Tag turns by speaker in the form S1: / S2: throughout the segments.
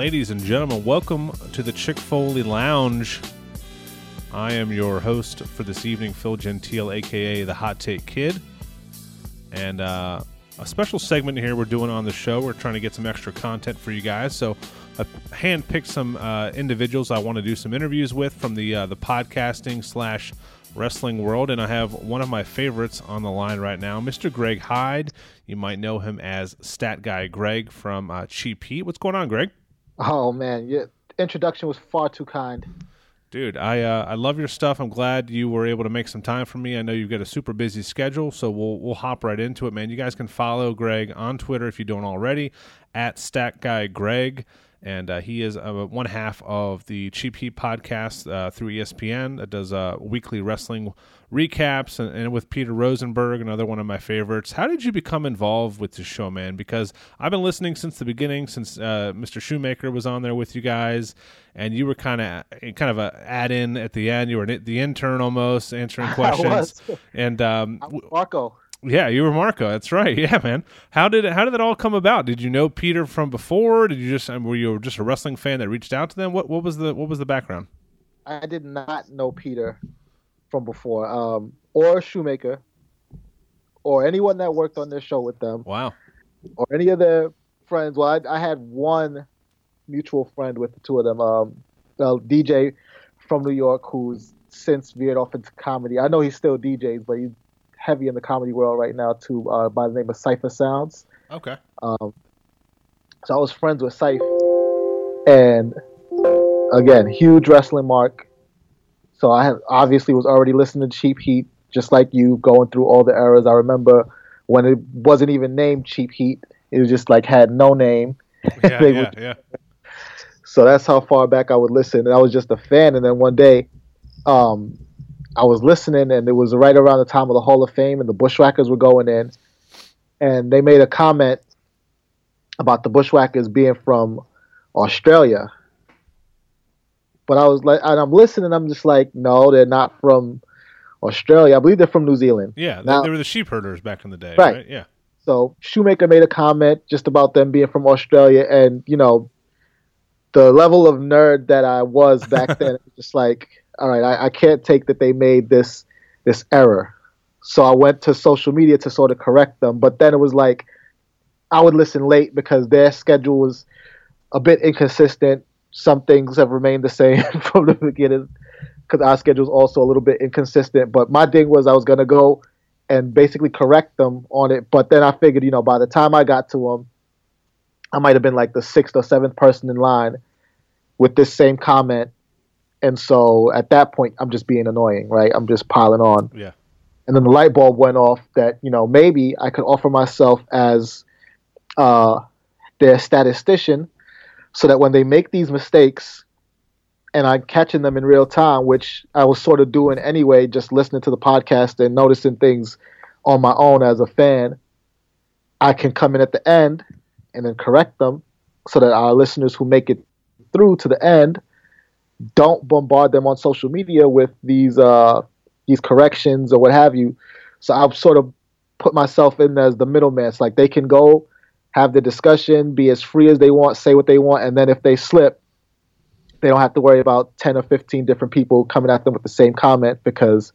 S1: ladies and gentlemen, welcome to the Chick Foley Lounge. I am your host for this evening, Phil Gentile, aka the Hot Take Kid, and uh, a special segment here we're doing on the show. We're trying to get some extra content for you guys, so I handpicked some uh, individuals I want to do some interviews with from the uh, the podcasting slash wrestling world, and I have one of my favorites on the line right now, Mr. Greg Hyde. You might know him as Stat Guy Greg from uh, Cheap Heat. What's going on, Greg?
S2: Oh man, your introduction was far too kind.
S1: Dude, I uh, I love your stuff. I'm glad you were able to make some time for me. I know you've got a super busy schedule, so we'll we'll hop right into it, man. You guys can follow Greg on Twitter if you don't already at Stat Guy Greg and uh, he is uh, one half of the Cheap Heat podcast uh, through ESPN that does uh, weekly wrestling recaps, and, and, with Peter Rosenberg, another one of my favorites. How did you become involved with this show, man? Because I've been listening since the beginning, since uh, Mr. Shoemaker was on there with you guys, and you were kind of kind of a add in at the end. You were the intern almost answering questions, and um,
S2: Marco.
S1: Yeah, you were Marco. That's right. Yeah, man. How did it, how did that all come about? Did you know Peter from before? Did you just were you just a wrestling fan that reached out to them? What what was the what was the background?
S2: I did not know Peter from before, um, or Shoemaker, or anyone that worked on their show with them.
S1: Wow.
S2: Or any of their friends. Well, I, I had one mutual friend with the two of them. Um, well, DJ from New York who's since veered off into comedy. I know he still DJs, but he heavy in the comedy world right now too, uh, by the name of Cipha Sounds.
S1: Okay.
S2: Um, so I was friends with Cipha, and again, huge wrestling mark. So I have, obviously was already listening to Cheap Heat, just like you, going through all the eras. I remember when it wasn't even named Cheap Heat; it was just like had no name.
S1: Yeah, yeah, would, yeah.
S2: So that's how far back I would listen, and I was just a fan. And then one day, um, I was listening, and it was right around the time of the Hall of Fame, and the Bushwhackers were going in, and they made a comment about the Bushwhackers being from Australia. But I was like, and I'm listening, I'm just like, no, they're not from Australia. I believe they're from New Zealand.
S1: Yeah, now, they were the sheep herders back in the day,
S2: right?
S1: right? Yeah.
S2: So Shoemaker made a comment just about them being from Australia, and you know, the level of nerd that I was back then, just like all right, I, I can't take that they made this this error. So I went to social media to sort of correct them, but then it was like I would listen late because their schedule was a bit inconsistent. Some things have remained the same from the beginning because our schedule is also a little bit inconsistent. But my thing was I was gonna go and basically correct them on it. But then I figured, you know, by the time I got to them, I might have been like the sixth or seventh person in line with this same comment and so at that point, I'm just being annoying, right? I'm just piling on.
S1: Yeah.
S2: And then the light bulb went off that, you know, maybe I could offer myself as uh, their statistician so that when they make these mistakes and I'm catching them in real time, which I was sort of doing anyway, just listening to the podcast and noticing things on my own as a fan, I can come in at the end and then correct them so that our listeners who make it through to the end don't bombard them on social media with these uh, these corrections or what have you. So I've sort of put myself in as the middleman. It's like they can go have the discussion, be as free as they want, say what they want, and then if they slip, they don't have to worry about 10 or 15 different people coming at them with the same comment because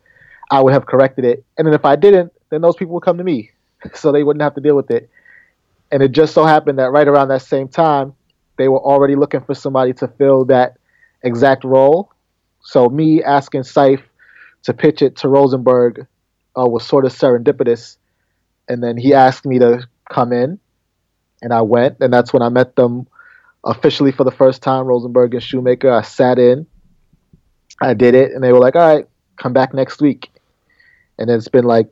S2: I would have corrected it. And then if I didn't, then those people would come to me. So they wouldn't have to deal with it. And it just so happened that right around that same time, they were already looking for somebody to fill that exact role. So me asking Seif to pitch it to Rosenberg uh, was sort of serendipitous, and then he asked me to come in, and I went, and that's when I met them officially for the first time. Rosenberg and Shoemaker. I sat in, I did it, and they were like, "All right, come back next week," and it's been like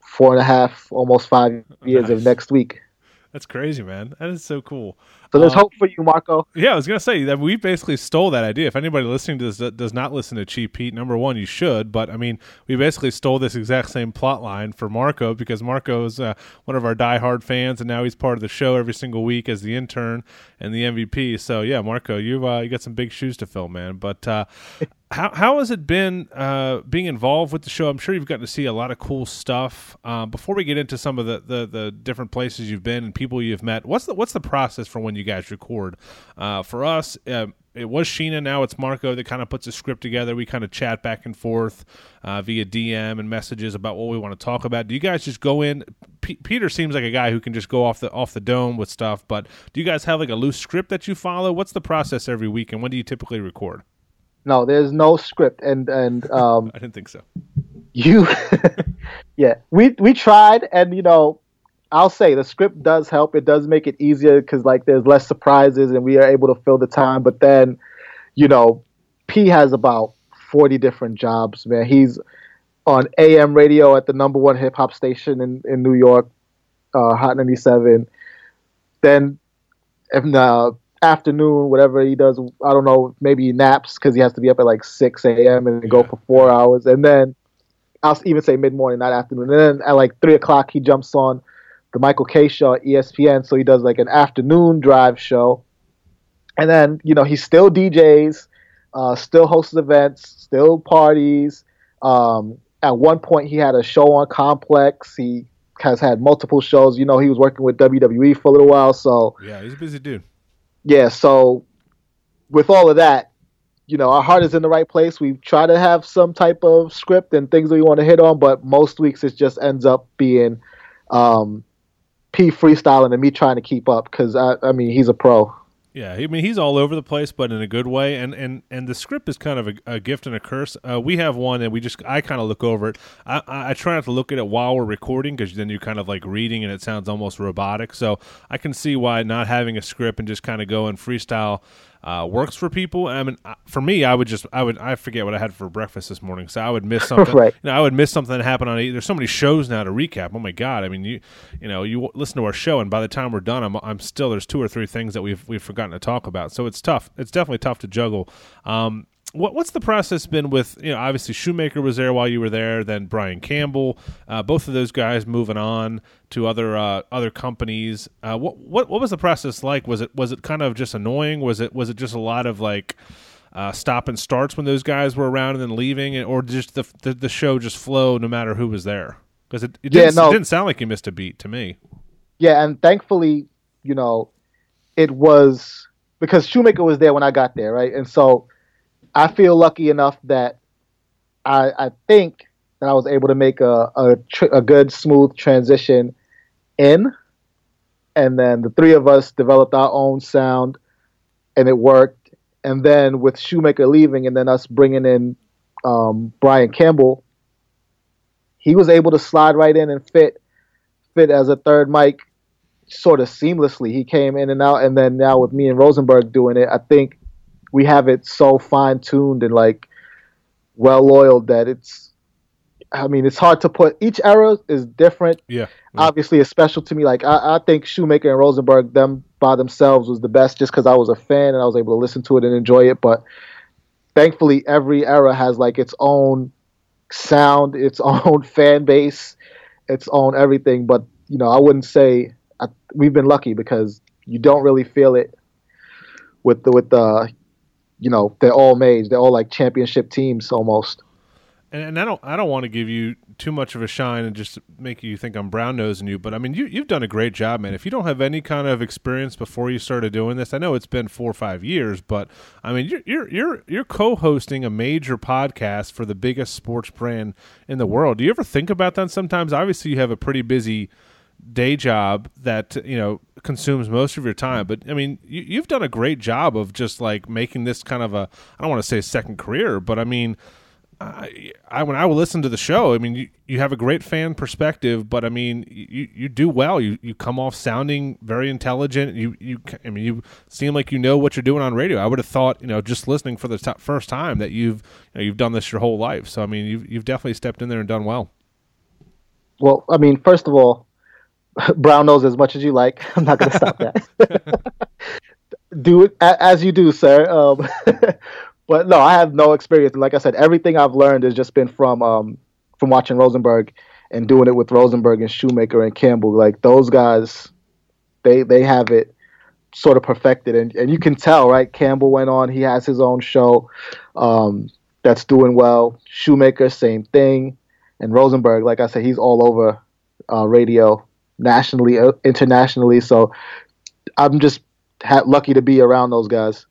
S2: four and a half, almost five years nice. of next week.
S1: That's crazy, man. That is so cool.
S2: So there's um, hope for you, Marco.
S1: Yeah, I was gonna say that we basically stole that idea. If anybody listening to this does not listen to Cheap Heat, number one, you should. But I mean, we basically stole this exact same plot line for Marco because Marco is uh, one of our diehard fans, and now he's part of the show every single week as the intern and the MVP. So yeah, Marco, you uh, you got some big shoes to fill, man. But uh, how how has it been uh, being involved with the show? I'm sure you've gotten to see a lot of cool stuff. Uh, before we get into some of the, the, the different places you've been and people you've met, what's the what's the process for when you guys record? Uh, for us, uh, it was Sheena. Now it's Marco that kind of puts a script together. We kind of chat back and forth uh, via DM and messages about what we want to talk about. Do you guys just go in? P- Peter seems like a guy who can just go off the off the dome with stuff. But do you guys have like a loose script that you follow? What's the process every week, and when do you typically record?
S2: No, there's no script, and and um,
S1: I didn't think so.
S2: You, yeah, we we tried, and you know, I'll say the script does help. It does make it easier because like there's less surprises, and we are able to fill the time. But then, you know, P has about forty different jobs. Man, he's on AM radio at the number one hip hop station in in New York, uh, Hot 97. Then, if uh, afternoon, whatever he does. I don't know. Maybe he naps because he has to be up at like 6 a.m. and go for four hours. And then I'll even say mid morning, not afternoon. And then at like 3 o'clock, he jumps on the Michael Kay show at ESPN. So he does like an afternoon drive show. And then, you know, he still DJs, uh, still hosts events, still parties. Um, at one point, he had a show on Complex. He has had multiple shows. You know, he was working with WWE for a little while. So,
S1: yeah, he's a busy dude
S2: yeah, so with all of that, you know, our heart is in the right place. We try to have some type of script and things that we want to hit on, but most weeks it just ends up being um, P freestyling and me trying to keep up because I, I mean, he's a pro.
S1: Yeah, I mean he's all over the place, but in a good way. And and and the script is kind of a, a gift and a curse. Uh, we have one, and we just I kind of look over it. I, I try not to look at it while we're recording because then you're kind of like reading, and it sounds almost robotic. So I can see why not having a script and just kind of going freestyle uh, works for people. I mean, for me, I would just I would I forget what I had for breakfast this morning, so I would miss something.
S2: right.
S1: You know, I would miss something that happened on. There's so many shows now to recap. Oh my god! I mean, you you know you listen to our show, and by the time we're done, I'm I'm still there's two or three things that we've we've forgotten to talk about. So it's tough. It's definitely tough to juggle. Um, what, what's the process been with you know obviously Shoemaker was there while you were there then Brian Campbell uh, both of those guys moving on to other uh, other companies. Uh, what what what was the process like? Was it was it kind of just annoying? Was it was it just a lot of like uh, stop and starts when those guys were around and then leaving? Or just the the, the show just flow no matter who was there? Because it, it, didn't, no. it didn't sound like you missed a beat to me.
S2: Yeah and thankfully you know it was because Shoemaker was there when I got there right? And so I feel lucky enough that I, I think that I was able to make a a, tr- a good smooth transition in, and then the three of us developed our own sound, and it worked. And then with Shoemaker leaving, and then us bringing in um, Brian Campbell, he was able to slide right in and fit fit as a third mic sort of seamlessly. He came in and out, and then now with me and Rosenberg doing it, I think we have it so fine tuned and like well oiled that it's I mean, it's hard to put. Each era is different.
S1: Yeah. yeah.
S2: Obviously, it's special to me. Like I, I, think Shoemaker and Rosenberg, them by themselves, was the best, just because I was a fan and I was able to listen to it and enjoy it. But thankfully, every era has like its own sound, its own fan base, its own everything. But you know, I wouldn't say I, we've been lucky because you don't really feel it with the with the you know they're all made. They're all like championship teams almost.
S1: And, and I don't I don't want to give you too much of a shine and just make you think I'm brown nosing you, but I mean you you've done a great job, man. If you don't have any kind of experience before you started doing this, I know it's been four or five years, but I mean you're you're you're you're co-hosting a major podcast for the biggest sports brand in the world. Do you ever think about that sometimes? Obviously, you have a pretty busy day job that you know consumes most of your time but i mean you, have done a great job of just like making this kind of a i don't want to say second career but i mean I, I when I will listen to the show, I mean, you, you have a great fan perspective, but I mean, you, you do well. You you come off sounding very intelligent. You you I mean, you seem like you know what you're doing on radio. I would have thought, you know, just listening for the t- first time that you've you know, you've done this your whole life. So I mean, you've you've definitely stepped in there and done well.
S2: Well, I mean, first of all, brown nose as much as you like. I'm not going to stop that. do it as you do, sir. Um, but no, I have no experience. And like I said, everything I've learned has just been from um, from watching Rosenberg and doing it with Rosenberg and Shoemaker and Campbell. Like those guys, they they have it sort of perfected, and and you can tell, right? Campbell went on; he has his own show. Um, that's doing well. Shoemaker, same thing, and Rosenberg, like I said, he's all over uh, radio nationally, uh, internationally. So I'm just ha- lucky to be around those guys.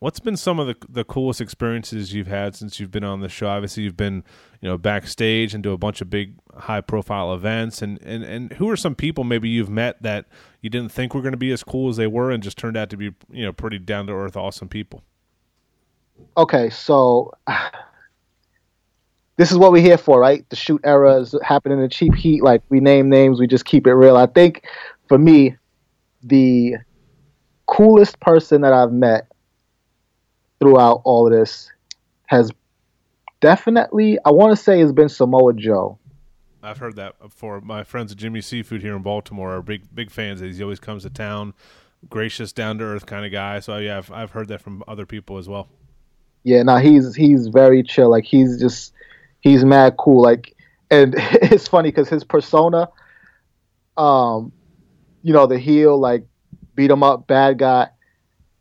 S1: What's been some of the the coolest experiences you've had since you've been on the show? Obviously, you've been you know backstage and do a bunch of big high profile events. And and and who are some people maybe you've met that you didn't think were going to be as cool as they were, and just turned out to be you know pretty down to earth, awesome people?
S2: Okay, so this is what we're here for, right? The shoot era is happening in cheap heat. Like we name names, we just keep it real. I think for me, the coolest person that I've met throughout all of this has definitely, I want to say, has been Samoa Joe.
S1: I've heard that before. My friends at Jimmy Seafood here in Baltimore are big big fans. He always comes to town, gracious, down to earth kind of guy. So yeah, I've, I've heard that from other people as well.
S2: Yeah, now he's he's very chill. Like he's just he's mad cool. Like, and it's funny because his persona, um, you know, the heel, like beat him up, bad guy.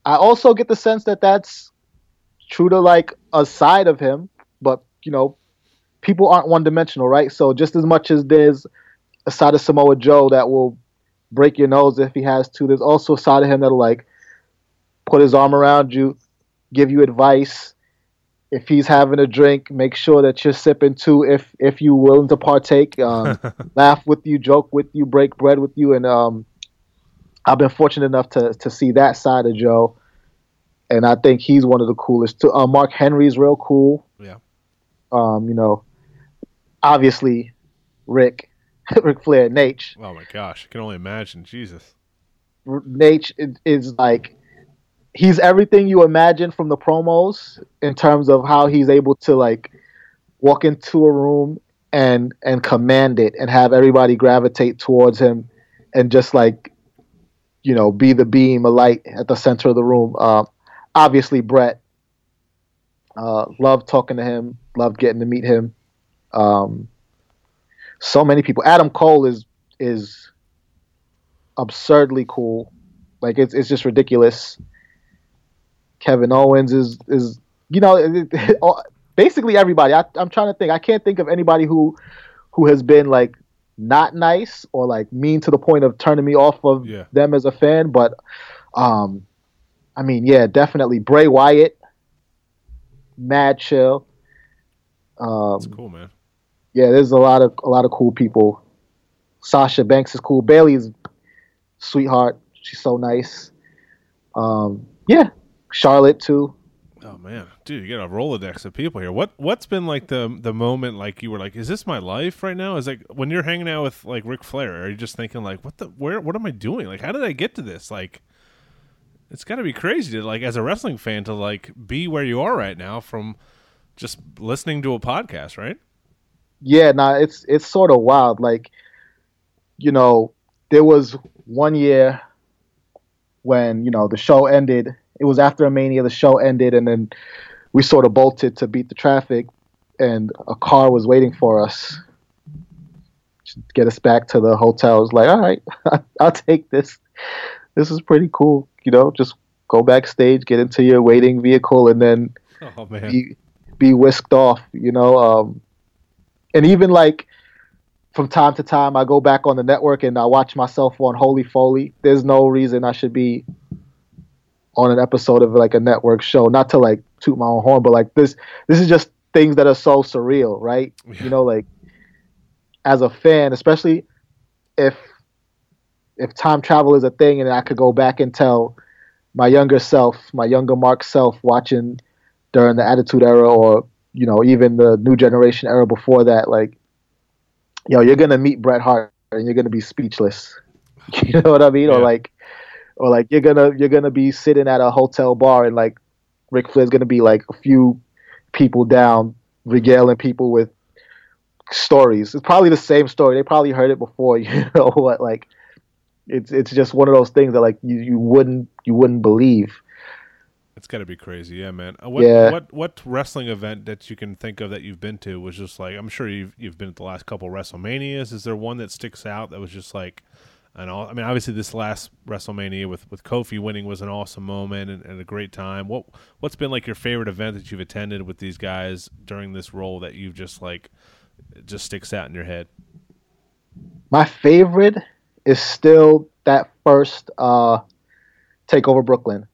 S2: I also get the sense that that's true to like a side of him, but you know, people aren't one dimensional, right? So just as much as there's a side of Samoa Joe that will break your nose if he has to, there's also a side of him that'll like put his arm around you, give you advice. If he's having a drink, make sure that you're sipping too. If if you're willing to partake, um, laugh with you, joke with you, break bread with you, and um, I've been fortunate enough to to see that side of Joe and I think he's one of the coolest too. Uh, Mark Henry's real cool.
S1: Yeah.
S2: Um, you know, obviously, Rick, Ric Flair, Naitch.
S1: Oh my gosh, I can only imagine. Jesus.
S2: Naitch is like he's everything you imagine from the promos in terms of how he's able to like walk into a room and and command it and have everybody gravitate towards him and just like you know be the beam a light at the center of the room uh, obviously Bret Uh, loved talking to him. Loved getting to meet him. Um, so many people. Adam Cole is is absurdly cool. Like it's it's just ridiculous. Kevin Owens is is you know basically everybody. I, I'm trying to think. I can't think of anybody who who has been like not nice or like mean to the point of turning me off of
S1: Yeah.
S2: them as a fan. But um, I mean, yeah, definitely Bray Wyatt, mad chill. Um,
S1: That's cool, man.
S2: yeah, there's a lot of a lot of cool people. Sasha Banks is cool. Bayley's sweetheart. She's so nice. Um, yeah, Charlotte too.
S1: Oh man, dude, you got a rolodex of people here. What what's been like the the moment like you were like, is this my life right now? Is like when you're hanging out with like Ric Flair, are you just thinking like, what the where what am I doing? Like, how did I get to this? Like, it's got to be crazy to like as a wrestling fan to like be where you are right now from just listening to a podcast, right?
S2: Yeah, nah, it's it's sort of wild. Like, you know, there was one year when you know the show ended. It was after a mania. The show ended, and then we sort of bolted to beat the traffic, and a car was waiting for us to get us back to the hotel. I was like, all right, I'll take this. This is pretty cool. You know, just go backstage, get into your waiting vehicle, and then
S1: Oh man,
S2: be be whisked off, you know. Um, and even like from time to time, I go back on the network and I watch myself on Holy Foley. There's no reason I should be on an episode of like a network show. Not to like toot my own horn, but like this, this is just things that are so surreal, right?
S1: Yeah.
S2: You know, like as a fan, especially if if time travel is a thing and I could go back and tell my younger self, my younger Mark self, watching during the Attitude Era or you know even the New Generation era before that, like yo, you're gonna meet Bret Hart and you're gonna be speechless. You know what I mean? Or like, or like you're gonna you're gonna be sitting at a hotel bar and like Ric Flair's gonna be like a few people down, regaling people with stories. It's probably the same story. They probably heard it before. You know what? Like, it's it's just one of those things that like you, you wouldn't you wouldn't believe.
S1: it's got to be crazy, yeah, man. Uh, What
S2: Yeah.
S1: what what wrestling event that you can think of that you've been to was just like I'm sure you've you've been at the last couple WrestleManias. Is there one that sticks out that was just like and all. I mean, obviously, this last WrestleMania with with Kofi winning was an awesome moment and, and, a great time. What what's been like your favorite event that you've attended with these guys during this role that you've just like just sticks out in your head?
S2: My favorite is still that first uh, Takeover Brooklyn.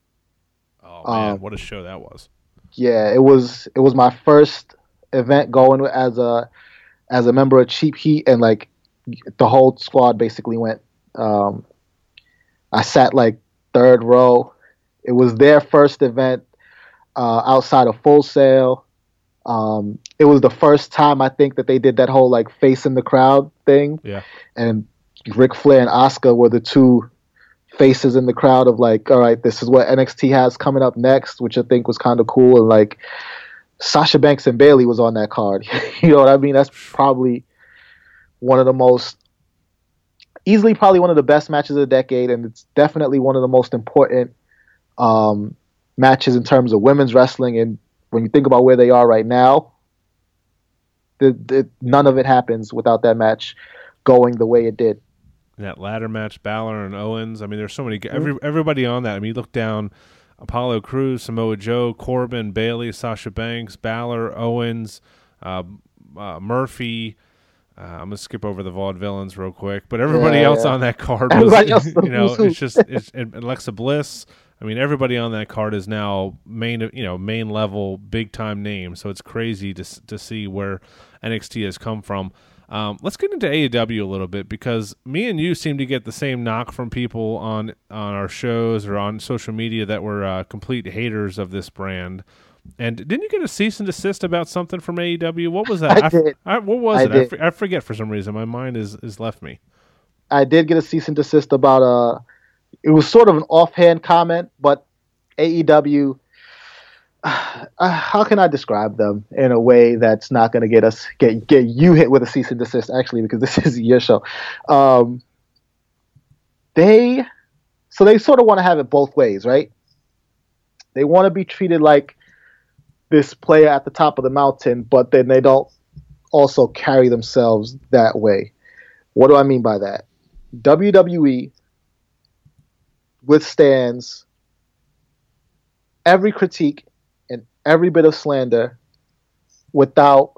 S1: Oh man, um, what a show that was!
S2: Yeah, it was. It was my first event going as a as a member of Cheap Heat, and like the whole squad basically went. Um, I sat like third row. It was their first event uh, outside of Full Sail. Um, it was the first time I think that they did that whole like face in the crowd thing.
S1: Yeah.
S2: And Ric Flair and Asuka were the two faces in the crowd of like, all right, this is what NXT has coming up next, which I think was kind of cool. And like, Sasha Banks and Bayley was on that card. you know what I mean? That's probably one of the most easily probably one of the best matches of the decade, and it's definitely one of the most important um, matches in terms of women's wrestling. And when you think about where they are right now, the, the, none of it happens without that match going the way it did.
S1: That ladder match, Balor and Owens. I mean, there's so many. Mm-hmm. Every everybody on that. I mean, you look down. Apollo Crews, Samoa Joe, Corbin, Bayley, Sasha Banks, Balor, Owens, uh, uh, Murphy, uh, I'm gonna skip over the vaudevillains real quick, but everybody yeah, else yeah. on that card was, you know, it's just it's Alexa Bliss. I mean, everybody on that card is now main, you know, main level, big time name. So it's crazy to to see where NXT has come from. Um, let's get into AEW a little bit because me and you seem to get the same knock from people on on our shows or on social media that were uh, complete haters of this brand. And didn't you get a cease and desist about something from AEW? What was that?
S2: I, did.
S1: I, what was I it? I, I, forget for some reason. My mind is is left me.
S2: I did get a cease and desist about a. it was sort of an offhand comment, but AEW uh, how can I describe them in a way that's not going to get us get get you hit with a cease and desist actually because this is your show. Um, they so they sort of want to have it both ways, right? They want to be treated like this player at the top of the mountain, but then they don't also carry themselves that way. What do I mean by that? WWE withstands every critique and every bit of slander without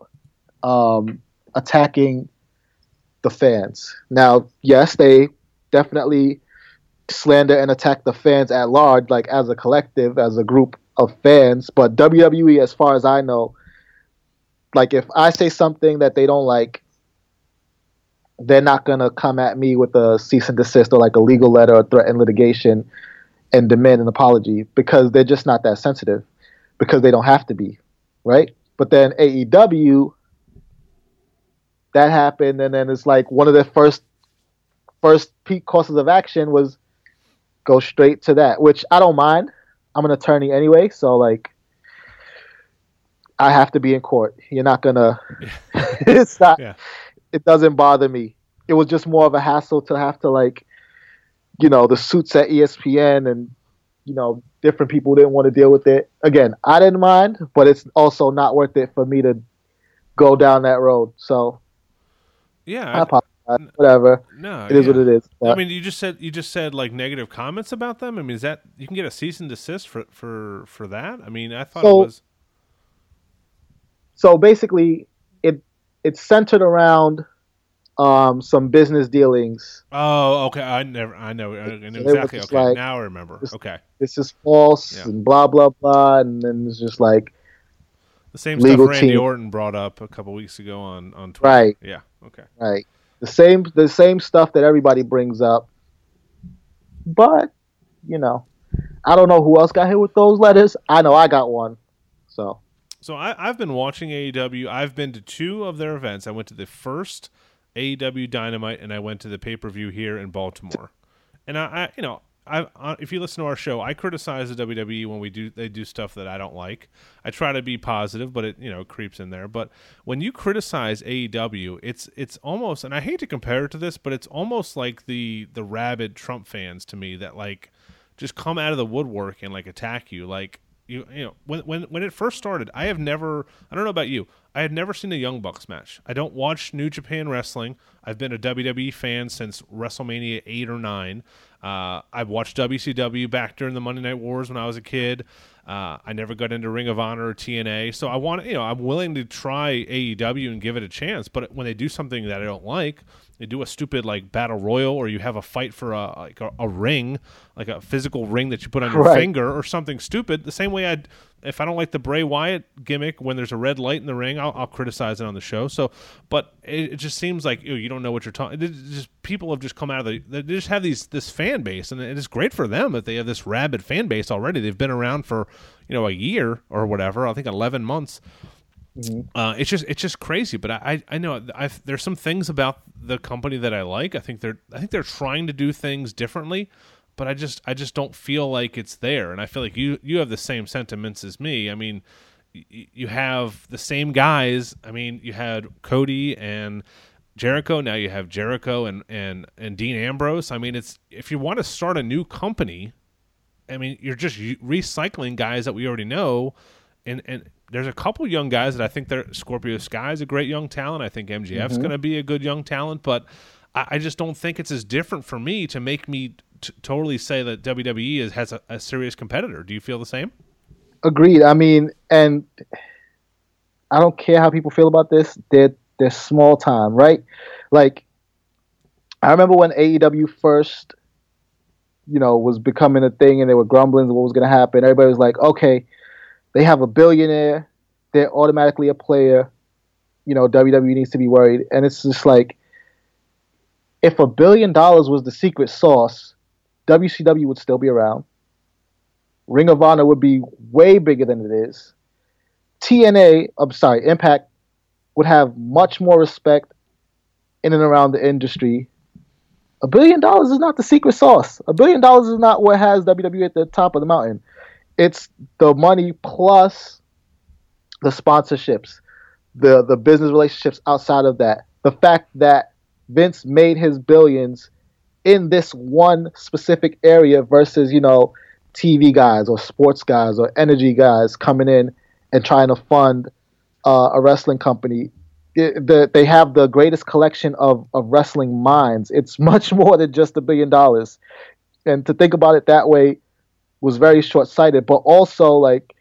S2: um, attacking the fans. Now, yes, they definitely slander and attack the fans at large, like as a collective, as a group of fans, but WWE, as far as I know, like if I say something that they don't like, they're not gonna come at me with a cease and desist or like a legal letter or threaten litigation and demand an apology because they're just not that sensitive because they don't have to be, right? But then AEW, that happened, and then it's like one of their first first peak courses of action was go straight to that, which I don't mind I'm an attorney anyway, so like I have to be in court. You're not gonna. it's not. Yeah. It doesn't bother me. It was just more of a hassle to have to like, you know, the suits at ESPN and you know different people didn't want to deal with it. Again, I didn't mind, but it's also not worth it for me to go down that road. So
S1: yeah,
S2: I, whatever.
S1: No,
S2: it is yeah. what it is.
S1: I mean, you just said you just said like negative comments about them. I mean, is that you can get a cease and desist for for for that? I mean, I thought so, it was.
S2: So basically, it it's centered around um, some business dealings.
S1: Oh, okay. I never, I know, I know exactly. Okay, like, now I remember.
S2: This,
S1: okay,
S2: this is false yeah. and blah blah blah, and then it's just like
S1: the same stuff Randy team. Orton brought up a couple weeks ago on on Twitter.
S2: Right.
S1: Yeah. Okay.
S2: Right the same the same stuff that everybody brings up. But, you know, I don't know who else got hit with those letters. I know I got one. So
S1: So I, I've been watching AEW. I've been to two of their events. I went to the first AEW Dynamite and I went to the pay per view here in Baltimore. And I, I you know, I, if you listen to our show, I criticize the WWE when we do they do stuff that I don't like. I try to be positive, but it you know creeps in there. But when you criticize AEW, it's it's almost, and I hate to compare it to this, but it's almost like the the rabid Trump fans to me that like just come out of the woodwork and like attack you. Like You you know when when when it first started, I have never. I don't know about you. I had never seen a Young Bucks match. I don't watch New Japan Wrestling. I've been a WWE fan since WrestleMania eight or nine. Uh, I've watched WCW back during the Monday Night Wars when I was a kid. Uh, I never got into Ring of Honor or TNA, so I want you know I'm willing to try AEW and give it a chance. But when they do something that I don't like, they do a stupid like battle royal, or you have a fight for a like a, a ring, like a physical ring that you put on your
S2: Right.
S1: finger, or something stupid. The same way I, if I don't like the Bray Wyatt gimmick when there's a red light in the ring, I'll, I'll criticize it on the show. So, but it, it just seems like ew, you don't know what you're talking. Just people have just come out of the. They just have these this fan base, and it is great for them that they have this rabid fan base already. They've been around for you know a year or whatever. I think eleven months. Uh, it's just it's just crazy, but I I know I've, there's some things about the company that I like. I think they're I think they're trying to do things differently, but I just I just don't feel like it's there. And I feel like you you have the same sentiments as me. I mean, y- you have the same guys. I mean, you had Cody and Jericho. Now you have Jericho and and and Dean Ambrose. I mean, it's if you want to start a new company, I mean, you're just recycling guys that we already know, and and there's a couple young guys that I think they're Scorpio Sky is a great young talent. I think MJF's mm-hmm. going to be a good young talent, but I, I just don't think it's as different for me to make me t- totally say that WWE is, has a, a serious competitor. Do you feel the same?
S2: Agreed. I mean, and I don't care how people feel about this. They're they're small time, right? Like, I remember when AEW first, you know, was becoming a thing, and there were grumblings of what was going to happen. Everybody was like, okay, they have a billionaire, they're automatically a player. You know, WWE needs to be worried, and it's just like, if a billion dollars was the secret sauce, WCW would still be around. Ring of Honor would be way bigger than it is. TNA, I'm sorry, Impact would have much more respect in and around the industry. A billion dollars is not the secret sauce. A billion dollars is not what has WWE at the top of the mountain. It's the money plus the sponsorships, the the business relationships outside of that. The fact that Vince made his billions in this one specific area versus, you know, TV guys or sports guys or energy guys coming in and trying to fund uh, a wrestling company. It, the, they have the greatest collection of, of wrestling minds. It's much more than just a billion dollars. And to think about it that way was very short sighted, but also like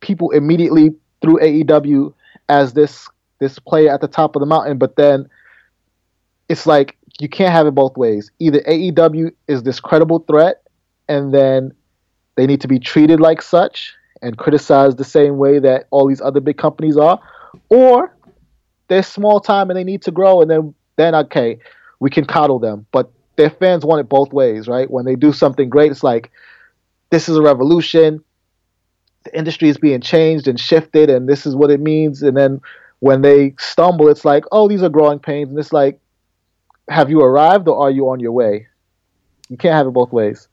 S2: people immediately threw AEW as this this player at the top of the mountain, but then it's like you can't have it both ways. Either AEW is this credible threat, and then they need to be treated like such and criticized the same way that all these other big companies are, or they're small time and they need to grow, and then then okay, we can coddle them. But their fans want it both ways, right? When they do something great, it's like this is a revolution. The industry is being changed and shifted, and this is what it means. And then when they stumble, it's like, oh, these are growing pains, and it's like, have you arrived or are you on your way? You can't have it both ways.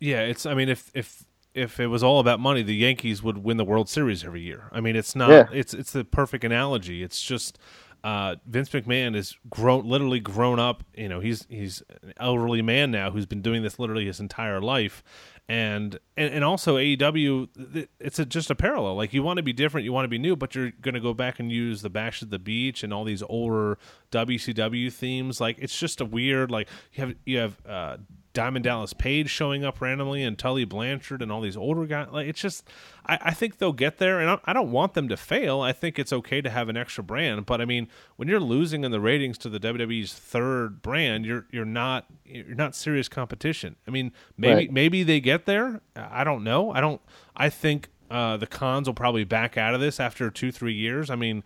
S1: Yeah, it's. I mean, if if if it was all about money, the Yankees would win the World Series every year. I mean, it's not.
S2: Yeah.
S1: It's it's the perfect analogy. It's just uh, Vince McMahon is grown, literally grown up. You know, he's he's an elderly man now who's been doing this literally his entire life, and and, and also AEW. It's a, just a parallel. Like you want to be different, you want to be new, but you're going to go back and use the Bash at the Beach and all these older WCW themes. Like it's just a weird. Like you have you have. Uh, Diamond Dallas Page showing up randomly and Tully Blanchard and all these older guys. Like it's just, I, I think they'll get there, and I, I don't want them to fail. I think it's okay to have an extra brand, but I mean, when you're losing in the ratings to the WWE's third brand, you're you're not you're not serious competition. I mean, maybe
S2: Right.
S1: maybe they get there. I don't know. I don't. I think uh, the Khans will probably back out of this after two three years. I mean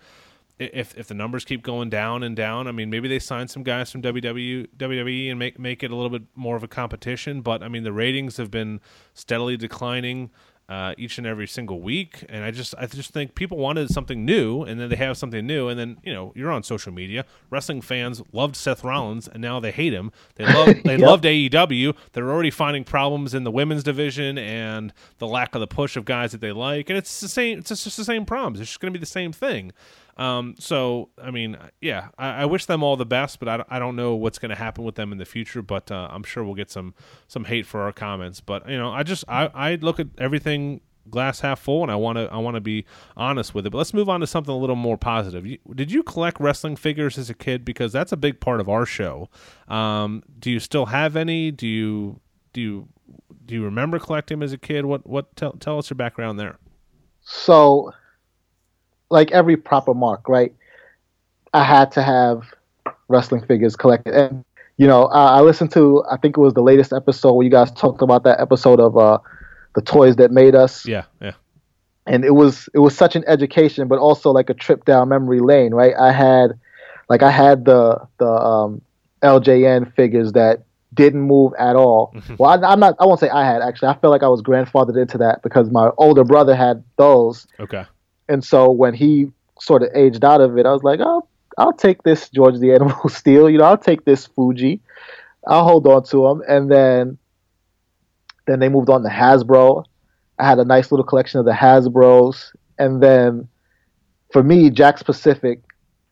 S1: if if the numbers keep going down and down, I mean, maybe they sign some guys from WW, WWE and make make it a little bit more of a competition. But I mean, the ratings have been steadily declining uh, each and every single week, and I just I just think people wanted something new, and then they have something new, and then you know you're on social media. Wrestling fans loved Seth Rollins, and now they hate him. They love they
S2: Yep.
S1: loved AEW. They're already finding problems in the women's division and the lack of the push of guys that they like, and it's the same. It's just the same problems. It's just going to be the same thing. Um, so I mean, yeah, I, I wish them all the best, but I, I don't know what's going to happen with them in the future. But uh, I'm sure we'll get some some hate for our comments. But you know, I just I, I look at everything glass half full, and I want to I want to be honest with it. But let's move on to something a little more positive. You, did you collect wrestling figures as a kid? Because that's a big part of our show. Um, do you still have any? Do you do you do you remember collecting them as a kid? What what tell tell us your background there.
S2: So, like every proper mark, right? I had to have wrestling figures collected, and you know, I, I listened to I think it was the latest episode where you guys talked about that episode of uh, the toys that made us.
S1: Yeah, yeah.
S2: And it was it was such an education, but also like a trip down memory lane, right? I had, like, I had the the um, LJN figures that didn't move at all. well, I, am not. I won't say I had actually. I feel like I was grandfathered into that because my older brother had those.
S1: Okay.
S2: And so when he sort of aged out of it, I was like, oh, I'll take this George the Animal Steele. You know, I'll take this Fuji. I'll hold on to them. And then, then they moved on to Hasbro. I had a nice little collection of the Hasbro's. And then, for me, Jakks Pacific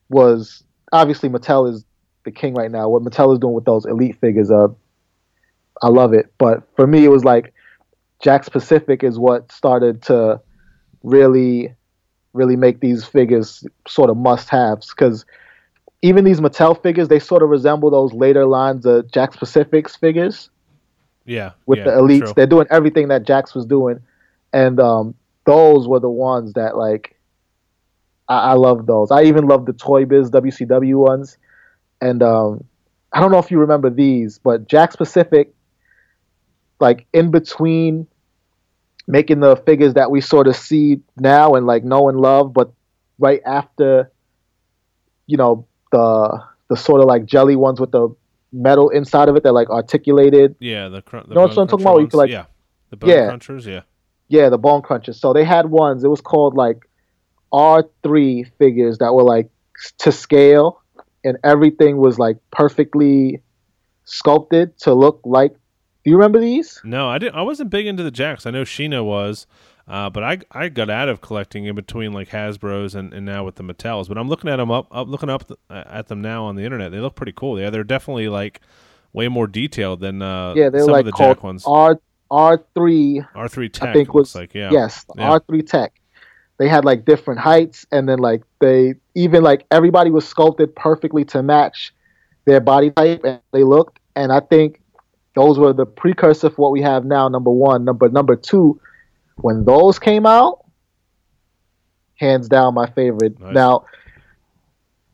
S2: was obviously Mattel is the king right now. What Mattel is doing with those elite figures, uh, I love it. But for me, it was like Jakks Pacific is what started to really really make these figures sort of must haves because even these Mattel figures, they sort of resemble those later lines of Jakks Pacific's figures.
S1: Yeah.
S2: With
S1: yeah,
S2: the elites.
S1: true.
S2: They're doing everything that Jakks was doing. And um, those were the ones that, like, I, I love those. I even love the Toy Biz WCW ones. And um, I don't know if you remember these, but Jakks Pacific, like, in between making the figures that we sort of see now and like know and love, but right after, you know, the the sort of like jelly ones with the metal inside of it that like articulated.
S1: Yeah, the, cr- the
S2: You know what I'm talking about? You could, like-
S1: yeah, the bone
S2: Yeah.
S1: crunchers. Yeah.
S2: Yeah, the bone crunchers. So they had ones. It was called like R three figures that were like to scale, and everything was like perfectly sculpted to look like. Do you remember these?
S1: No, I didn't. I wasn't big into the Jakks. I know Sheena was, uh, but I I got out of collecting in between like Hasbro's and, and now with the Mattels. But I'm looking at them up, up looking up th- at them now on the internet. They look pretty cool. Yeah, they're definitely like way more detailed than uh,
S2: Yeah, they're
S1: some
S2: like
S1: of the Jakks ones.
S2: R R three
S1: R three Tech.
S2: I think was
S1: like yeah.
S2: yes
S1: Yeah.
S2: R three Tech. They had like different heights, and then like they even like everybody was sculpted perfectly to match their body type, and they looked. And I think those were the precursor for what we have now. Number one, number number two, when those came out, hands down my favorite.
S1: Nice.
S2: Now,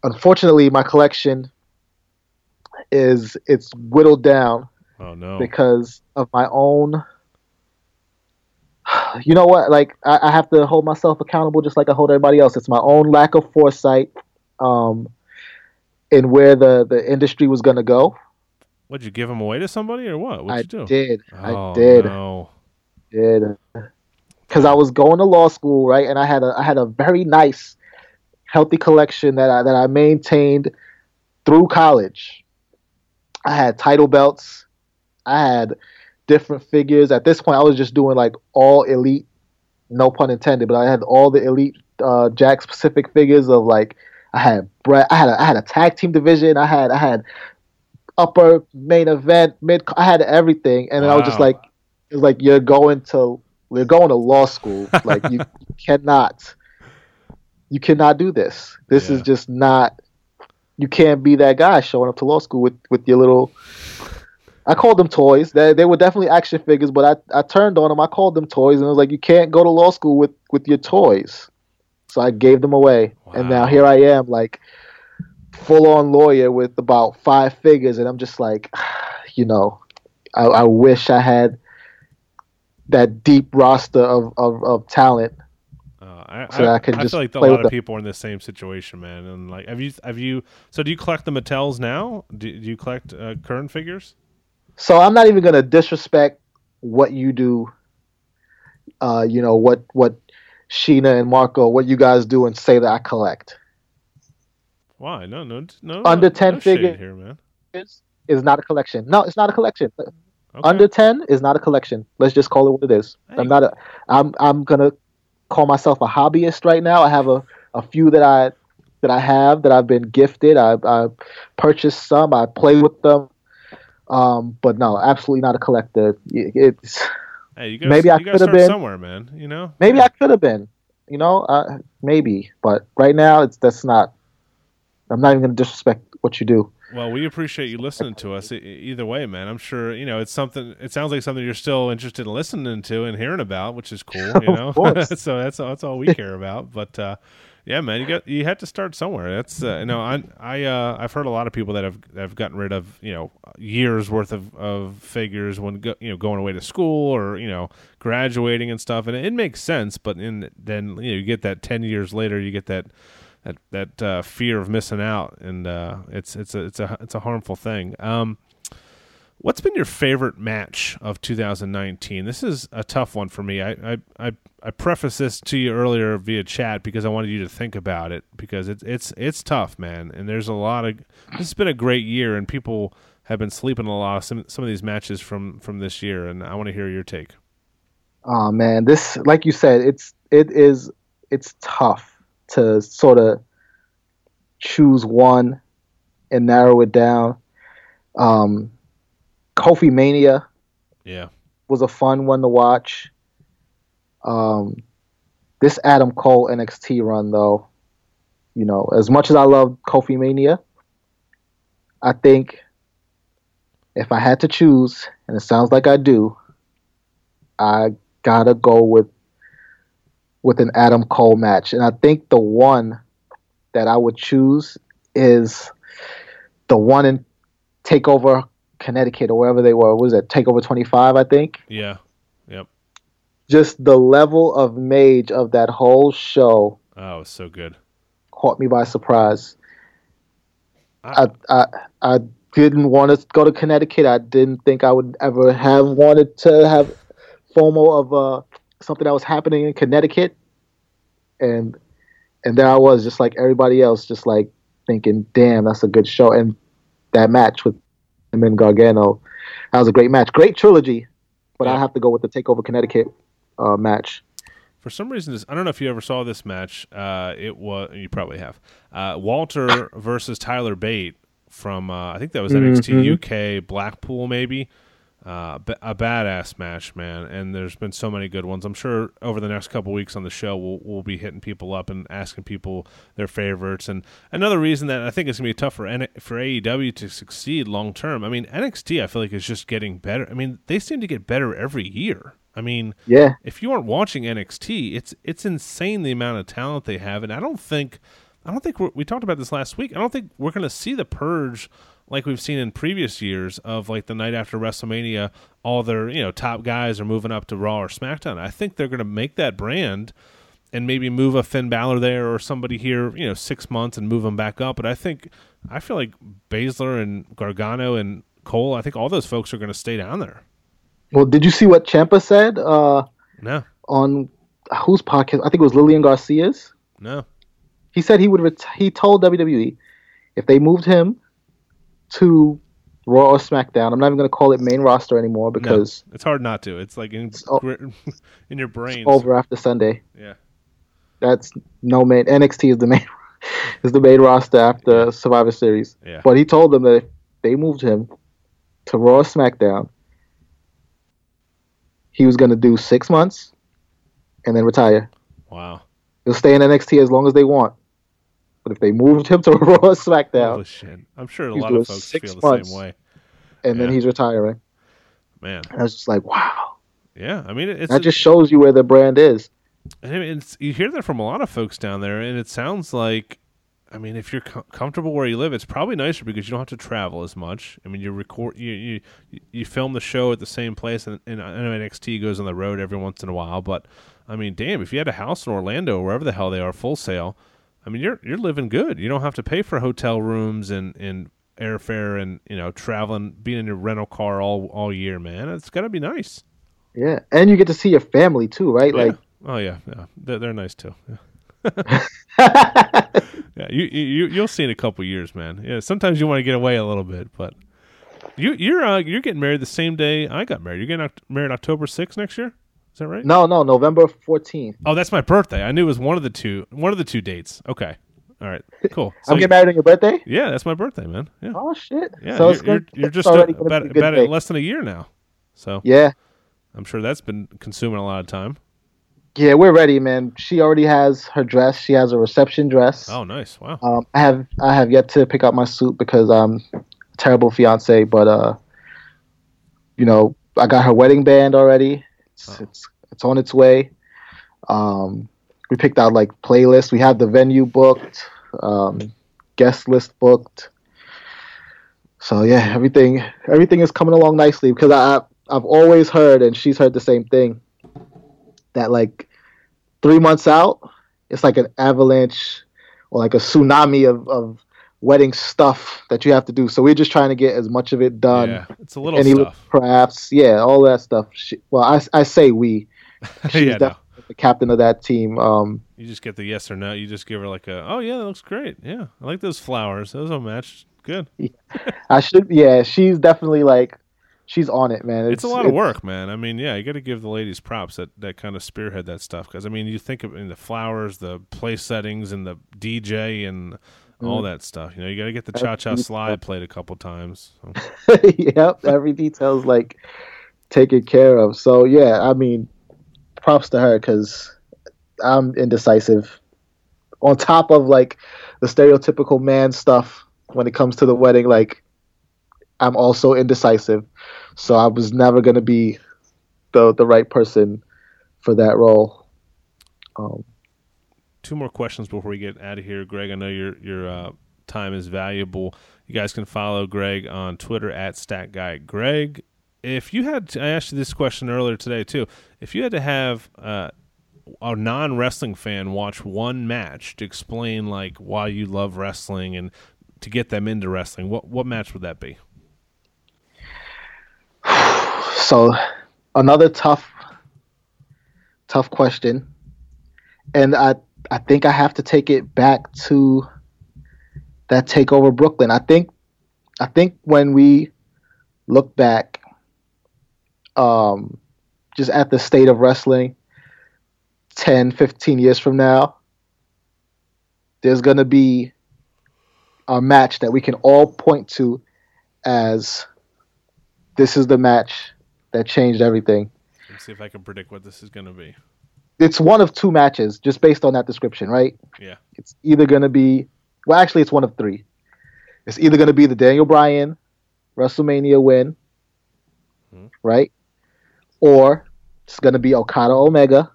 S2: unfortunately, my collection is it's whittled down
S1: Oh no.
S2: because of my own you know what like I, I have to hold myself accountable just like i hold everybody else it's my own lack of foresight um in where the the industry was going to go
S1: What'd you give them away to somebody or what? What'd
S2: i
S1: you do?
S2: I did
S1: Oh,
S2: i did.
S1: No.
S2: did. Because i was going to law school right and i had a i had a very nice healthy collection that i that i maintained through college. I had title belts. I had different figures. At this point i was just doing like all elite no pun intended but i had all the elite uh Jakks Pacific figures of like i had Bret, i had a, i had a tag team division. I had i had upper main event mid i had everything. And then i was just like it was like you're going to you're going to law school. Like you cannot you cannot do this. This is just not you can't be that guy showing up to law school with with your little I called them toys. They, they were definitely action figures, but I, I turned on them. I called them toys, and I was like, you can't go to law school with, with your toys. So I gave them away, and now here I am, like full on lawyer with about five figures, and I'm just like, you know, I, I wish I had that deep roster of, of, of talent.
S1: Uh, I,
S2: So
S1: I,
S2: I can
S1: I
S2: just
S1: feel like a lot of
S2: them.
S1: people are in the same situation, man. And like, have you have you? So do you collect the Mattels now? Do, do you collect uh, current figures?
S2: So I'm not even gonna disrespect what you do. Uh, you know what what Sheena and Marco, what you guys do, and say that I collect.
S1: Why? No, no, no.
S2: Under 10
S1: no shade
S2: figure-
S1: here, man.
S2: Is not a collection. No, it's not a collection.
S1: Okay.
S2: Under ten is not a collection. Let's just call it what it is.
S1: Hey.
S2: I'm not a. I'm I'm gonna call myself a hobbyist right now. I have a, a few that I that I have that I've been gifted. I I purchased some. I play with them. Um, but no, absolutely not a collector. It's
S1: Hey, you gotta,
S2: Maybe I
S1: gotta
S2: could've been.
S1: somewhere, man. You know.
S2: Maybe I could have been, you know, uh, maybe. But right now, it's that's not. I'm not even going to disrespect what you do.
S1: Well, we appreciate you listening to us. Either way, man, I'm sure you know it's something. It sounds like something you're still interested in listening to and hearing about, which is cool. You know, so that's that's all we care about. But uh, yeah, man, you got you had to start somewhere. That's uh, you know, I I uh, I've heard a lot of people that have have gotten rid of you know years worth of, of figures when go, you know going away to school or you know graduating and stuff, and it makes sense. But in then you know you get that ten years later, you get that that that uh, fear of missing out, and uh, it's it's a it's a it's a harmful thing. Um, what's been your favorite match of 2019? This is a tough one for me. I I I, I preface this to you earlier via chat because I wanted you to think about it because it's it's it's tough, man. And there's a lot of this has been a great year, and people have been sleeping a lot of some some of these matches from from this year, and I want to hear your take.
S2: Oh man, this like you said, it's it is it's tough to sort of choose one and narrow it down. Um, Kofi Mania
S1: Yeah,
S2: was a fun one to watch. Um, this Adam Cole NXT run, though, you know, as much as I love Kofi Mania, I think if I had to choose, and it sounds like I do, I gotta go with with an Adam Cole match, and I think the one that I would choose is the one in Takeover Connecticut or wherever they were. What was that Takeover 25? I think
S1: yeah, yep.
S2: just the level of mage of that whole show
S1: Oh, it's so good.
S2: caught me by surprise.
S1: I-
S2: I, I I didn't want to go to Connecticut. I didn't think I would ever have wanted to have FOMO of uh, something that was happening in Connecticut, and and there I was, just like everybody else, just like thinking, "Damn, that's a good show." And that match with him and Gargano, that was a great match, great trilogy. But I have to go with the Takeover Connecticut uh, match.
S1: For some reason, this, I don't know if you ever saw this match. Uh, it was you probably have uh, Walter versus Tyler Bate from uh, I think that was NXT UK Blackpool maybe. Uh, a badass match, man, and there's been so many good ones. I'm sure over the next couple weeks on the show, we'll we'll be hitting people up and asking people their favorites. And another reason that I think it's gonna be tough for N- for AEW to succeed long term. I mean, NXT I feel like is just getting better. I mean, they seem to get better every year. I mean,
S2: Yeah,
S1: if you aren't watching NXT, it's it's insane the amount of talent they have, and I don't think I don't think we're, we talked about this last week. I don't think we're going to see the purge like we've seen in previous years of like the night after WrestleMania, all their you know top guys are moving up to Raw or SmackDown. I think they're going to make that brand and maybe move a Finn Balor there or somebody here, you know, six months and move them back up. But I think I feel like Baszler and Gargano and Cole. I think all those folks are going to stay down there.
S2: Well, did you see what Ciampa said uh,
S1: No,
S2: on whose podcast? I think it was Lillian Garcia's.
S1: no,
S2: He said he would. Ret- he told WWE if they moved him to Raw or SmackDown. I'm not even going to call it main roster anymore because
S1: It's hard not to. It's like in
S2: o-
S1: gr- in your brain.
S2: it's over after Sunday.
S1: Yeah.
S2: That's no main. NXT is the main is the main roster after Survivor Series.
S1: Yeah.
S2: But he told them that if they moved him to Raw or SmackDown, he was going to do six months and then retire.
S1: Wow.
S2: He'll stay in NXT as long as they want. But if they moved him to Raw or SmackDown,
S1: Holy shit. I'm sure a lot of folks feel the same way.
S2: and then he's retiring,
S1: Man.
S2: I was just like, wow.
S1: Yeah. I mean, it's
S2: That just shows you where the brand is.
S1: I mean, it's you hear that from a lot of folks down there, and it sounds like, I mean, if you're com- comfortable where you live, it's probably nicer because you don't have to travel as much. I mean, you record, you you you film the show at the same place, and, and I know NXT goes on the road every once in a while, but I mean, damn, if you had a house in Orlando, wherever the hell they are, Full Sail, I mean, you're you're living good. You don't have to pay for hotel rooms and and airfare and you know traveling, being in your rental car all all year, man. It's got to be nice.
S2: Yeah, and you get to see your family too, right? Like,
S1: Oh yeah, yeah, they're, they're nice too. Yeah. yeah, you you you'll see in a couple years, man. Yeah, sometimes you want to get away a little bit, but you you're uh, you're getting married the same day I got married. You're getting married October 6th next year. Is that right?
S2: no, no, November fourteenth.
S1: Oh, that's my birthday. I knew it was one of the two one of the two dates. Okay, all right, cool. So
S2: I'm getting married on your birthday.
S1: yeah, that's my birthday, man. Yeah,
S2: Oh shit!
S1: yeah.
S2: so
S1: you're,
S2: it's
S1: you're, you're just a- about
S2: be a good
S1: about
S2: day.
S1: less than a year now. So
S2: Yeah,
S1: I'm sure that's been consuming a lot of time.
S2: Yeah, we're ready, man. She already has her dress. She has a reception dress.
S1: Oh, nice! Wow.
S2: Um, I have I have yet to pick out my suit because I'm a terrible fiance, but uh, you know, I got her wedding band already. It's
S1: Oh.
S2: it's, it's on its way. Um, we picked out like playlists. We have the venue booked, um, guest list booked. So yeah, everything everything is coming along nicely because I I've always heard and she's heard the same thing that like three months out it's like an avalanche or like a tsunami of, of wedding stuff that you have to do. So we're just trying to get as much of it done.
S1: yeah, it's a little
S2: Any
S1: stuff.
S2: crafts, yeah, all that stuff. She, well, I, I say we. She's
S1: yeah, no.
S2: the captain of that team. Um,
S1: You just get the yes or no. You just give her like a, oh yeah, that looks great. Yeah, I like those flowers. Those will match. Good.
S2: I should, yeah, she's definitely like, she's on it, man.
S1: It's, a lot of work, man. I mean, yeah, you got to give the ladies props that that kind of spearhead that stuff because I mean, you think of in the flowers, the place settings, and the DJ and all
S2: Mm.
S1: that stuff. You know, you got to get the cha cha slide played a couple times. So.
S2: yep, every detail's like taken care of. So yeah, I mean, props to her because I'm indecisive. On top of like the stereotypical man stuff when it comes to the wedding, like I'm also indecisive. So I was never gonna be the the right person for that role. Um,
S1: two more questions before we get out of here, Greg. I know your your uh, time is valuable. You guys can follow Greg on Twitter at StatGuyGreg. If you had, to, I asked you this question earlier today too. If you had to have uh, a non wrestling fan watch one match to explain like why you love wrestling and to get them into wrestling, what what match would that be?
S2: so another tough tough question and i i think i have to take it back to that takeover brooklyn i think i think when we look back um just at the state of wrestling 10 15 years from now there's going to be a match that we can all point to as this is the match that changed everything.
S1: Let's see if I can predict what this is going to be.
S2: It's one of two matches, just based on that description, right?
S1: Yeah.
S2: It's either going to be, well, actually, it's one of three. It's either going to be the Daniel Bryan WrestleMania win,
S1: Mhm.
S2: right? Or it's going to be Okada Omega,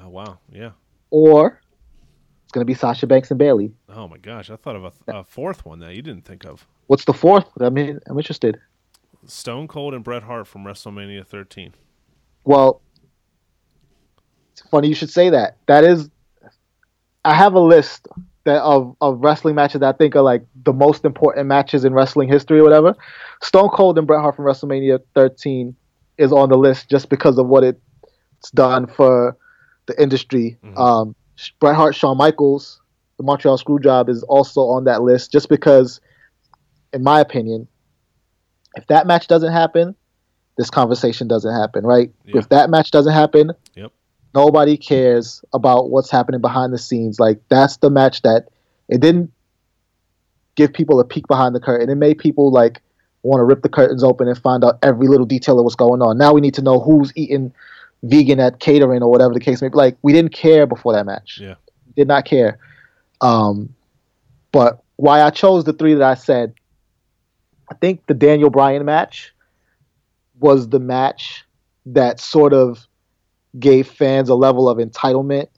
S1: Oh wow. Yeah.
S2: or it's going to be Sasha Banks and Bayley.
S1: Oh my gosh, I thought of a, a fourth one that you didn't think of.
S2: What's the fourth? I mean, I'm interested.
S1: Stone Cold and Bret Hart from WrestleMania 13.
S2: Well, it's funny you should say that. That is, I have a list that of of wrestling matches that I think are like the most important matches in wrestling history or whatever. Stone Cold and Bret Hart from WrestleMania 13 is on the list just because of what it's done for the industry.
S1: Mhm.
S2: Um, Bret Hart, Shawn Michaels, the Montreal Screwjob is also on that list just because, in my opinion, if that match doesn't happen, this conversation doesn't happen, right?
S1: Yeah.
S2: If that match doesn't happen,
S1: Yep.
S2: Nobody cares about what's happening behind the scenes. Like that's the match that it didn't give people a peek behind the curtain. It made people like want to rip the curtains open and find out every little detail of what's going on. Now we need to know who's eating vegan at catering or whatever the case may be. Like we didn't care before that match.
S1: Yeah.
S2: Did not care. Um, but why I chose the three that I said, I think the Daniel Bryan match was the match that sort of gave fans a level of entitlement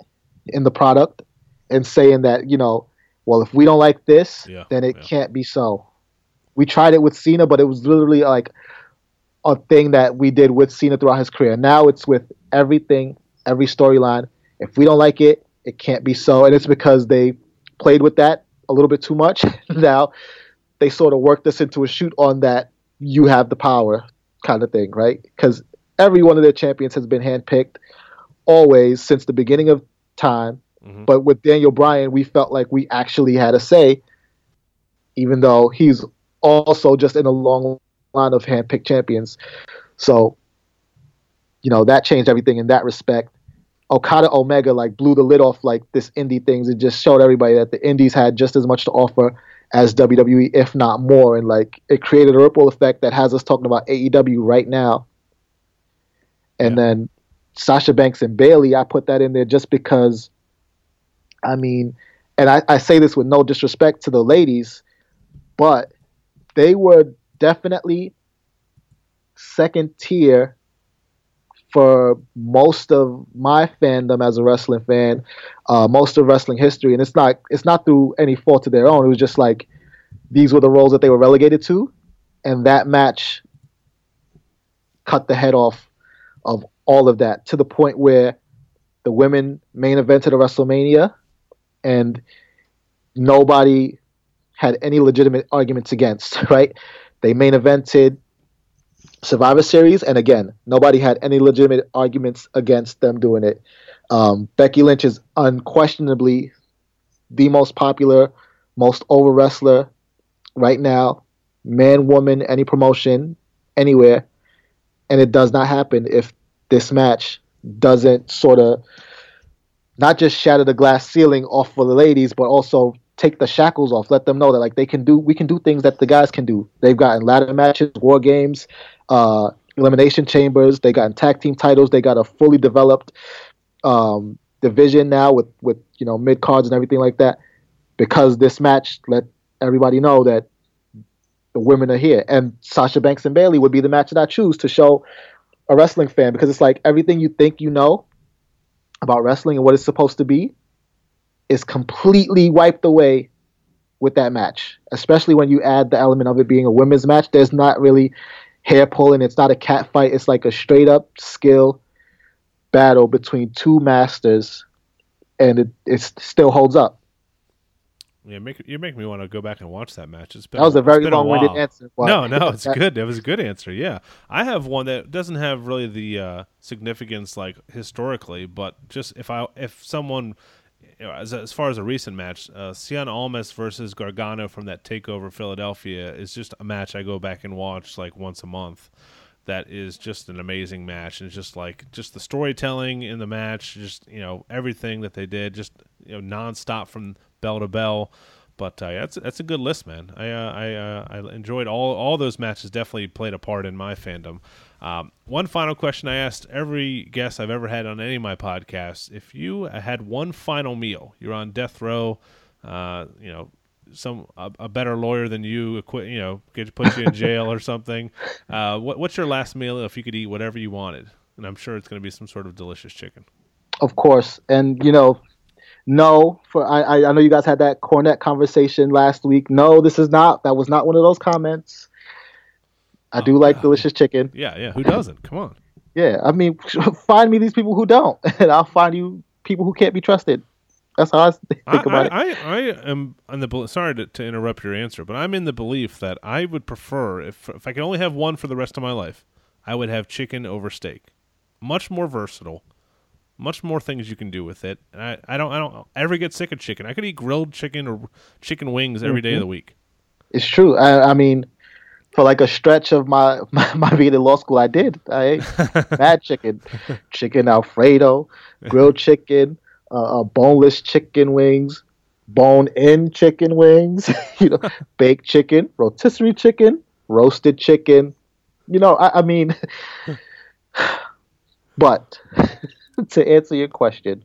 S2: in the product and saying that, you know, well, if we don't like this,
S1: Yeah,
S2: then it
S1: yeah.
S2: can't be so. We tried it with Cena, but it was literally like a thing that we did with Cena throughout his career. Now it's with everything, every storyline. If we don't like it, it can't be so. And it's because they played with that a little bit too much. now they sort of worked us into a shoot on that you have the power kind of thing, right? Because every one of their champions has been handpicked always since the beginning of time.
S1: Mhm.
S2: But with Daniel Bryan, we felt like we actually had a say, even though he's also just in a long line of handpicked champions. So, you know, that changed everything in that respect. Okada Omega like blew the lid off like this indie things. It just showed everybody that the indies had just as much to offer as WWE, if not more. And like it created a ripple effect that has us talking about AEW right now. And yeah. then Sasha Banks and Bayley, I put that in there just because, I mean, and I, I say this with no disrespect to the ladies, but they were definitely second tier for most of my fandom as a wrestling fan, uh, most of wrestling history, and it's not it's not through any fault of their own. It was just like these were the roles that they were relegated to, and that match cut the head off of all of that to the point where the women main evented a WrestleMania, and nobody had any legitimate arguments against. Right? They main evented Survivor Series, and again, nobody had any legitimate arguments against them doing it. Um, Becky Lynch is unquestionably the most popular, most over wrestler right now, man, woman, any promotion, anywhere, and it does not happen if this match doesn't sort of not just shatter the glass ceiling off for the ladies, but also take the shackles off. Let them know that like they can do, we can do things that the guys can do. They've gotten ladder matches, war games, uh, elimination chambers. They got tag team titles. They got a fully developed um, division now with with you know mid cards and everything like that. Because this match let everybody know that the women are here, and Sasha Banks and Bayley would be the match that I choose to show a wrestling fan because it's like everything you think you know about wrestling and what it's supposed to be is completely wiped away with that match, especially when you add the element of it being a women's match. There's not really hair pulling. It's not a cat fight. It's like a straight up skill battle between two masters, and it it still holds up.
S1: Yeah, make you make me want to go back and watch that match. It's been
S2: that was a very long winded answer.
S1: No, no, it's good. That was a good answer. Yeah, I have one that doesn't have really the uh, significance like historically, but just if I if someone you know, as, as far as a recent match, uh, Cien Almas versus Gargano from that Takeover Philadelphia is just a match I go back and watch like once a month. That is just an amazing match, and it's just like just the storytelling in the match, just you know everything that they did, just you know nonstop from bell to bell. But uh, that's that's a good list, man. I uh, I uh, I enjoyed all all those matches. Definitely played a part in my fandom. Um, one final question I asked every guest I've ever had on any of my podcasts: If you had one final meal, you're on death row, uh, you know, some a, a, better lawyer than you, you know, could put you in jail or something. Uh, what, what's your last meal if you could eat whatever you wanted? And I'm sure it's going to be some sort of delicious chicken.
S2: Of course, and you know, no, for I I know you guys had that cornet conversation last week. No, this is not. That was not one of those comments. I do like oh, delicious chicken.
S1: Yeah, yeah. Who doesn't? Come on.
S2: Yeah, I mean, find me these people who don't, and I'll find you people who can't be trusted. That's how I think
S1: I,
S2: about
S1: I,
S2: it.
S1: I, I am on the sorry to, to, interrupt your answer, but I'm in the belief that I would prefer if if I could only have one for the rest of my life, I would have chicken over steak. Much more versatile, much more things you can do with it. And I, I don't I don't ever get sick of chicken. I could eat grilled chicken or chicken wings every mm-hmm. day of the week.
S2: It's true. I, I mean, for like a stretch of my my, my being in law school, I did. I ate mad chicken, chicken Alfredo, grilled chicken, uh, uh, boneless chicken wings, bone-in chicken wings, you know, baked chicken, rotisserie chicken, roasted chicken. You know, I, I mean, but to answer your question,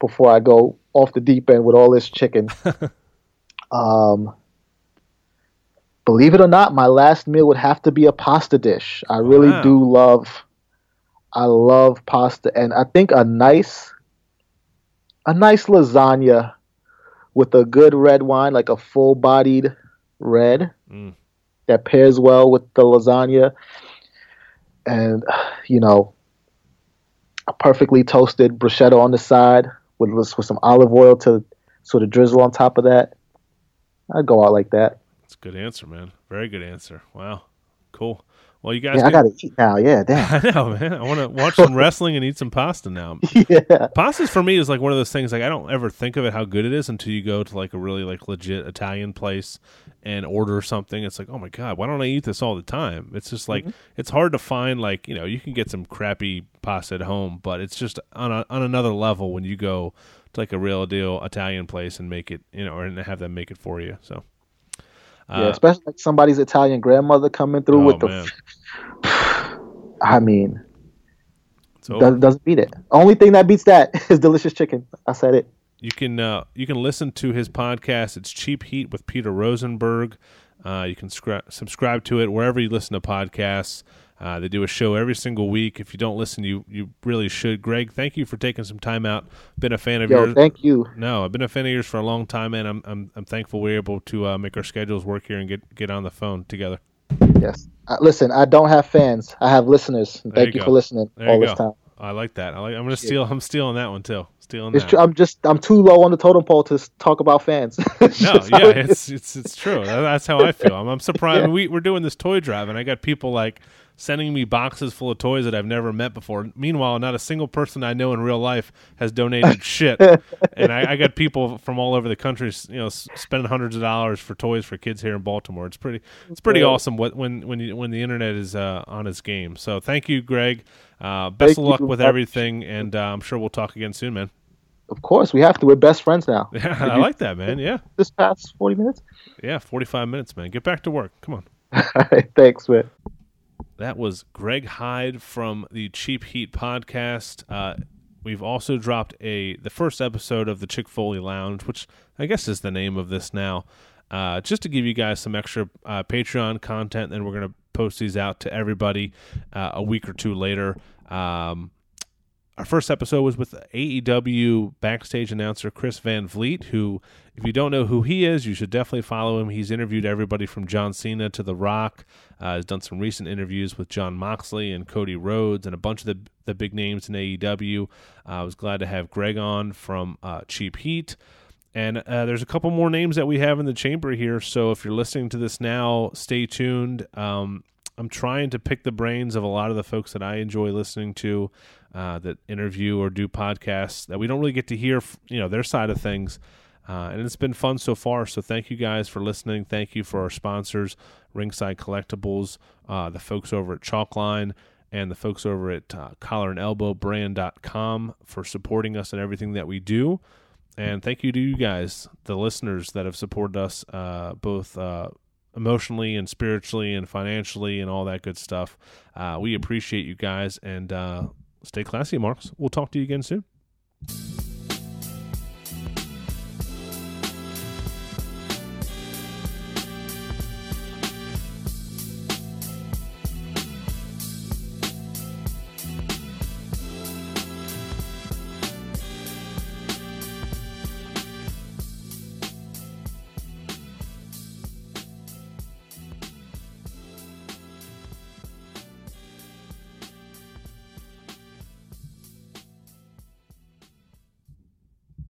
S2: before I go off the deep end with all this chicken, um believe it or not, my last meal would have to be a pasta dish. I really wow. do love I love pasta and I think a nice a nice lasagna with a good red wine, like a full bodied red mm. that pairs well with the lasagna. And you know, a perfectly toasted bruschetta on the side with with some olive oil to sort of drizzle on top of that. I'd go out like that.
S1: That's a good answer, man. Very good answer. Wow. Cool. Well, you guys.
S2: Yeah, I gotta eat now. Yeah, damn.
S1: I know, man. I want to watch some wrestling and eat some pasta now.
S2: Yeah.
S1: Pasta's for me is like one of those things. Like I don't ever think of it how good it is until you go to like a really like legit Italian place and order something. It's like, oh my god, why don't I eat this all the time? It's just like mm-hmm. it's hard to find. Like you know, you can get some crappy pasta at home, but it's just on a, on another level when you go to like a real deal Italian place and make it. You know, or have them make it for you. So.
S2: Uh, yeah, especially like somebody's Italian grandmother coming through oh, with the. I mean, Does, doesn't beat it. Only thing that beats that is delicious chicken. I said it.
S1: You can uh, you can listen to his podcast. It's Cheap Heat with Peter Rosenberg. Uh, you can scri- subscribe to it wherever you listen to podcasts. Uh, they do a show every single week. If you don't listen, you you really should. Greg, thank you for taking some time out. Been a fan of
S2: Yo,
S1: yours.
S2: thank you.
S1: No, I've been a fan of yours for a long time, and I'm I'm, I'm thankful we're able to uh, make our schedules work here and get get on the phone together.
S2: Yes. Uh, listen, I don't have fans. I have listeners.
S1: There
S2: thank
S1: you
S2: you, for listening
S1: There
S2: all this time.
S1: I like that. I like. I'm gonna steal. I'm stealing that one too. Stealing
S2: It's
S1: that.
S2: I'm just I'm too low on the totem pole to talk about fans.
S1: No, yeah, it's it's it's true. That's how I feel. I'm, I'm surprised. We we're doing this toy drive, and I got people like sending me boxes full of toys that I've never met before. Meanwhile, not a single person I know in real life has donated shit, and I, I got people from all over the country, you know, spending hundreds of dollars for toys for kids here in Baltimore. It's pretty it's pretty
S2: Right.
S1: awesome what when when you, when the internet is uh, on its game. So thank you, Greg. Uh, best
S2: Thank
S1: of luck with
S2: much.
S1: everything, and uh, I'm sure we'll talk again soon, man.
S2: Of course, we have to. We're best friends now.
S1: Yeah, I like that, man. Yeah,
S2: This past 40 minutes.
S1: yeah, 45 minutes, man. Get back to work. Come on.
S2: All right, thanks, man.
S1: That was Greg Hyde from the Cheap Heat podcast. Uh, we've also dropped a the first episode of the Chick Foley Lounge, which I guess is the name of this now, uh, just to give you guys some extra uh, Patreon content. Then we're gonna post these out to everybody uh, a week or two later. Um, our first episode was with AEW backstage announcer Chris Van Vliet, who, if you don't know who he is, you should definitely follow him. He's interviewed everybody from John Cena to The Rock. Uh, has done some recent interviews with Jon Moxley and Cody Rhodes and a bunch of the the big names in AEW. Uh, I was glad to have Greg on from uh, Cheap Heat. And uh, there's a couple more names that we have in the chamber here. So if you're listening to this now, stay tuned. Um, I'm trying to pick the brains of a lot of the folks that I enjoy listening to uh, that interview or do podcasts that we don't really get to hear, you know, their side of things. Uh, and it's been fun so far. So thank you guys for listening. Thank you for our sponsors, Ringside Collectibles, uh, the folks over at Chalkline, and the folks over at uh, collar and elbow brand.com for supporting us and everything that we do. And thank you to you guys, the listeners that have supported us uh, both uh, emotionally and spiritually and financially and all that good stuff. Uh, we appreciate you guys and uh, stay classy, Marks. We'll talk to you again soon.